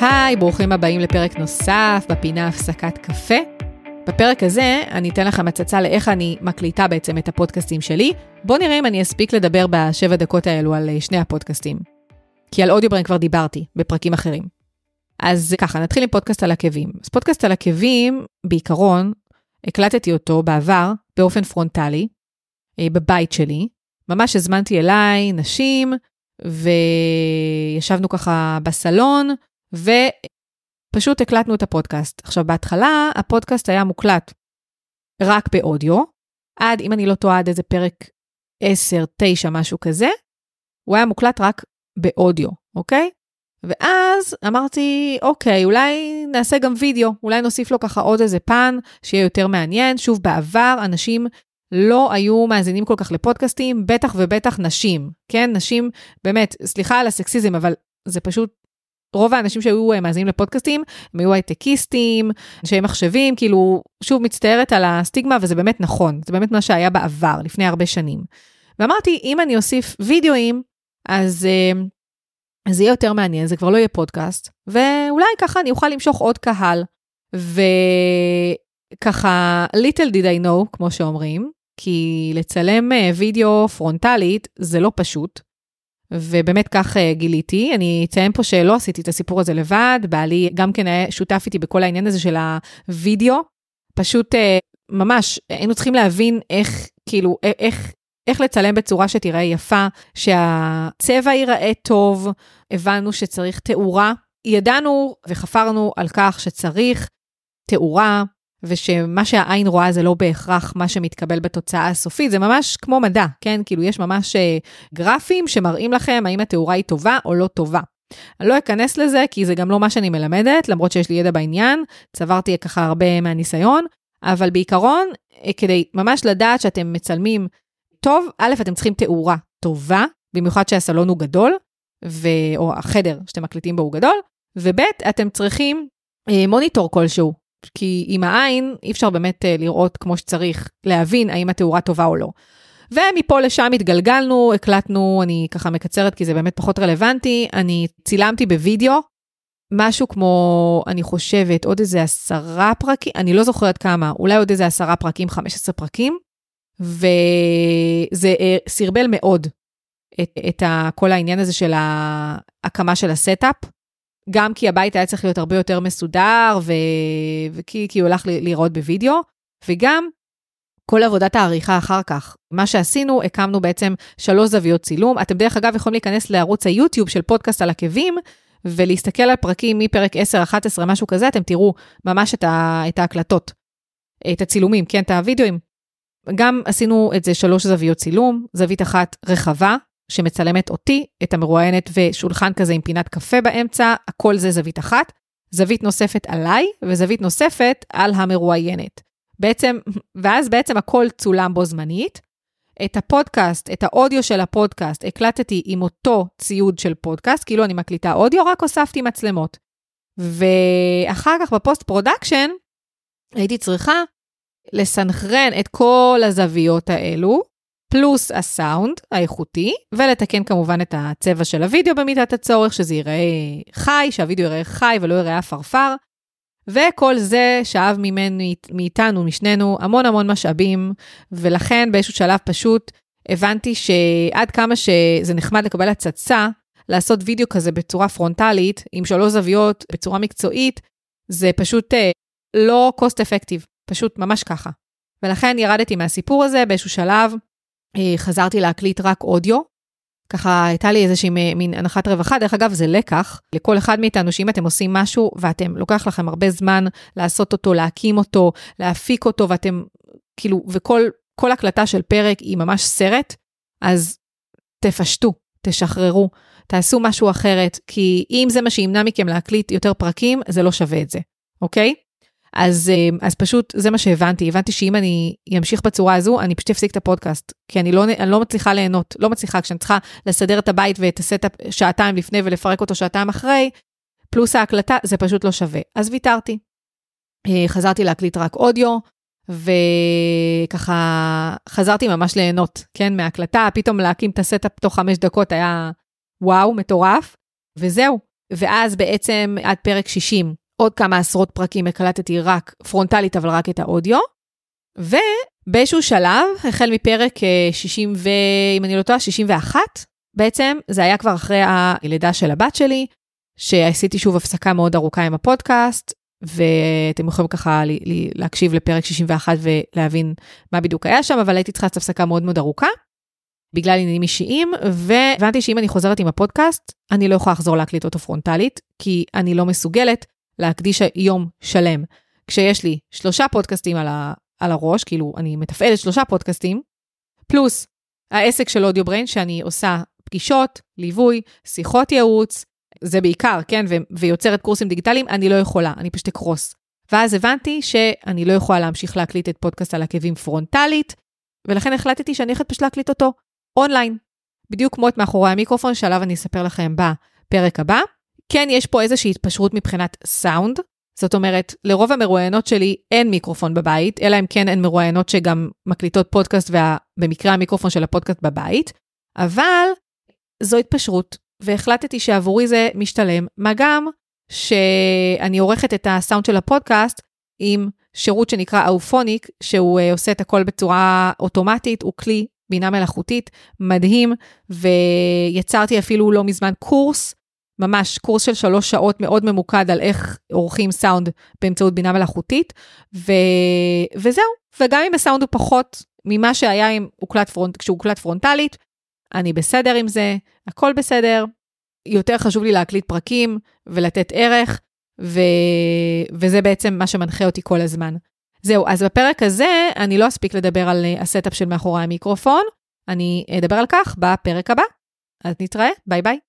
היי, ברוכים הבאים לפרק נוסף בפינה הפסקת קפה. בפרק הזה אני אתן לכם הצצה לאיך אני מקליטה בעצם את הפודקאסטים שלי. בואו נראה אם אני אספיק לדבר בשבע דקות האלו על אה, שני הפודקאסטים. כי על אודיוברן כבר דיברתי בפרקים אחרים. אז ככה, נתחיל עם פודקאסט על עקבים. אז פודקאסט על עקבים, בעיקרון, הקלטתי אותו בעבר באופן פרונטלי, אה, בבית שלי. ממש הזמנתי אליי נשים, וישבנו ככה בסלון, ופשוט הקלטנו את הפודקאסט. עכשיו, בהתחלה הפודקאסט היה מוקלט רק באודיו, עד, אם אני לא טועה, עד איזה פרק 10, 9, משהו כזה, הוא היה מוקלט רק באודיו, אוקיי? ואז אמרתי, אוקיי, אולי נעשה גם וידאו, אולי נוסיף לו ככה עוד איזה פן שיהיה יותר מעניין. שוב, בעבר אנשים לא היו מאזינים כל כך לפודקאסטים, בטח ובטח נשים, כן? נשים, באמת, סליחה על הסקסיזם, אבל זה פשוט, רוב האנשים שהיו אה, מאזינים לפודקאסטים, הם היו הייטקיסטים, אנשי מחשבים, כאילו, שוב, מצטערת על הסטיגמה, וזה באמת נכון, זה באמת מה שהיה בעבר, לפני הרבה שנים. ואמרתי, אם אני אוסיף וידאוים, אז זה יהיה יותר מעניין, זה כבר לא יהיה פודקאסט, ואולי ככה אני אוכל למשוך עוד קהל. וככה, little did I know, כמו שאומרים, כי לצלם אה, וידאו פרונטלית זה לא פשוט, ובאמת כך אה, גיליתי. אני אציין פה שלא עשיתי את הסיפור הזה לבד, בעלי גם כן היה שותף איתי בכל העניין הזה של הוידאו. פשוט אה, ממש היינו צריכים להבין איך, כאילו, איך, איך לצלם בצורה שתיראה יפה, שהצבע ייראה טוב, הבנו שצריך תאורה. ידענו וחפרנו על כך שצריך תאורה, ושמה שהעין רואה זה לא בהכרח מה שמתקבל בתוצאה הסופית, זה ממש כמו מדע, כן? כאילו יש ממש אה, גרפים שמראים לכם האם התאורה היא טובה או לא טובה. אני לא אכנס לזה, כי זה גם לא מה שאני מלמדת, למרות שיש לי ידע בעניין, צברתי ככה הרבה מהניסיון, אבל בעיקרון, אה, כדי ממש לדעת שאתם מצלמים טוב, א', אתם צריכים תאורה טובה, במיוחד שהסלון הוא גדול, ו... או החדר שאתם מקליטים בו הוא גדול, וב', אתם צריכים אה, מוניטור כלשהו, כי עם העין אי אפשר באמת uh, לראות כמו שצריך, להבין האם התאורה טובה או לא. ומפה לשם התגלגלנו, הקלטנו, אני ככה מקצרת כי זה באמת פחות רלוונטי, אני צילמתי בווידאו, משהו כמו, אני חושבת, עוד איזה עשרה פרקים, אני לא זוכרת כמה, אולי עוד איזה עשרה פרקים, 15 פרקים, וזה אה, סרבל מאוד את, את כל העניין הזה של ההקמה של ה setup. גם כי הבית היה צריך להיות הרבה יותר מסודר, ו... וכי כי הוא הלך לראות בווידאו, וגם כל עבודת העריכה אחר כך. מה שעשינו, הקמנו בעצם שלוש זוויות צילום. אתם דרך אגב יכולים להיכנס לערוץ היוטיוב של פודקאסט על עקבים, ולהסתכל על פרקים מפרק 10, 11, משהו כזה, אתם תראו ממש את, ה... את ההקלטות, את הצילומים, כן, את הווידאוים. גם עשינו את זה שלוש זוויות צילום, זווית אחת רחבה, שמצלמת אותי, את המרואיינת ושולחן כזה עם פינת קפה באמצע, הכל זה זווית אחת. זווית נוספת עליי, וזווית נוספת על המרואיינת. בעצם, ואז בעצם הכל צולם בו זמנית. את הפודקאסט, את האודיו של הפודקאסט, הקלטתי עם אותו ציוד של פודקאסט, כאילו אני מקליטה אודיו, רק הוספתי מצלמות. ואחר כך ב post production, הייתי צריכה לסנכרן את כל הזוויות האלו, פלוס הסאונד האיכותי, ולתקן כמובן את הצבע של הוידאו במידת הצורך, שזה ייראה חי, שהוידאו ייראה חי ולא ייראה עפרפר. וכל זה שאב ממנו, מאיתנו, משנינו, המון המון משאבים, ולכן באיזשהו שלב פשוט הבנתי שעד כמה שזה נחמד לקבל הצצה, לעשות וידאו כזה בצורה פרונטלית, עם שלוש זוויות, בצורה מקצועית, זה פשוט אה, לא cost effective, פשוט ממש ככה. ולכן ירדתי מהסיפור הזה באיזשהו שלב, חזרתי להקליט רק אודיו. ככה הייתה לי איזושהי מין הנחת רווחה. דרך אגב, זה לקח לכל אחד מאיתנו, שאם אתם עושים משהו ואתם, לוקח לכם הרבה זמן לעשות אותו, להקים אותו, להפיק אותו, ואתם, כאילו, וכל הקלטה של פרק היא ממש סרט, אז תפשטו, תשחררו, תעשו משהו אחרת, כי אם זה מה שימנע מכם להקליט יותר פרקים, זה לא שווה את זה, אוקיי? אז, אה, אז פשוט זה מה שהבנתי, הבנתי שאם אני אמשיך בצורה הזו, אני פשוט אפסיק את הפודקאסט, כי אני לא, אני לא מצליחה ליהנות, לא מצליחה, כשאני צריכה לסדר את הבית ואת ה setup שעתיים לפני ולפרק אותו שעתיים אחרי, פלוס ההקלטה, זה פשוט לא שווה. אז ויתרתי. אה, חזרתי להקליט רק אודיו, וככה חזרתי ממש ליהנות, כן, מההקלטה, פתאום להקים את ה setup תוך חמש דקות היה וואו, מטורף, וזהו. ואז בעצם עד פרק 60, עוד כמה עשרות פרקים הקלטתי רק פרונטלית, אבל רק את האודיו. ובאיזשהו שלב, החל מפרק 60 ו... אם אני לא טועה, 61, בעצם זה היה כבר אחרי הלידה של הבת שלי, שעשיתי שוב הפסקה מאוד ארוכה עם הפודקאסט, ואתם יכולים ככה להקשיב לפרק 61 ולהבין מה בדיוק היה שם, אבל הייתי צריכה לעשות הפסקה מאוד מאוד ארוכה, בגלל עניינים אישיים, והבנתי שאם אני חוזרת עם הפודקאסט, אני לא יכולה לחזור להקליט אותו פרונטלית, כי אני לא מסוגלת להקדיש יום שלם. כשיש לי שלושה פודקאסטים על, ה, על הראש, כאילו אני מתפעלת שלושה פודקאסטים, פלוס העסק של אודיו בריין, שאני עושה פגישות, ליווי, שיחות ייעוץ, זה בעיקר, כן, ו- ויוצרת קורסים דיגיטליים, אני לא יכולה, אני פשוט אקרוס. ואז הבנתי שאני לא יכולה להמשיך להקליט את פודקאסט על עקבים פרונטלית, ולכן החלטתי שאני הולכת פשוט להקליט אותו אונליין. בדיוק כמו את מאחורי המיקרופון, שעליו אני אספר לכם בפרק הבא. כן, יש פה איזושהי התפשרות מבחינת סאונד, זאת אומרת, לרוב המרואיינות שלי אין מיקרופון בבית, אלא אם כן הן מרואיינות שגם מקליטות פודקאסט, ובמקרה המיקרופון של הפודקאסט בבית, אבל זו התפשרות, והחלטתי שעבורי זה משתלם, מה גם שאני עורכת את הסאונד של הפודקאסט עם שירות שנקרא אופוניק, שהוא uh, עושה את הכל בצורה אוטומטית, הוא כלי בינה מלאכותית מדהים, ויצרתי אפילו לא מזמן קורס, ממש קורס של שלוש שעות מאוד ממוקד על איך עורכים סאונד באמצעות בינה מלאכותית, ו... וזהו, וגם אם הסאונד הוא פחות ממה שהיה עם הוקלט front, כשהוא הוקלט פרונטלית, אני בסדר עם זה, הכל בסדר. יותר חשוב לי להקליט פרקים ולתת ערך, ו... וזה בעצם מה שמנחה אותי כל הזמן. זהו, אז בפרק הזה אני לא אספיק לדבר על אה, ה setup של מאחורי המיקרופון, אני אדבר על כך בפרק הבא. אז נתראה, ביי ביי.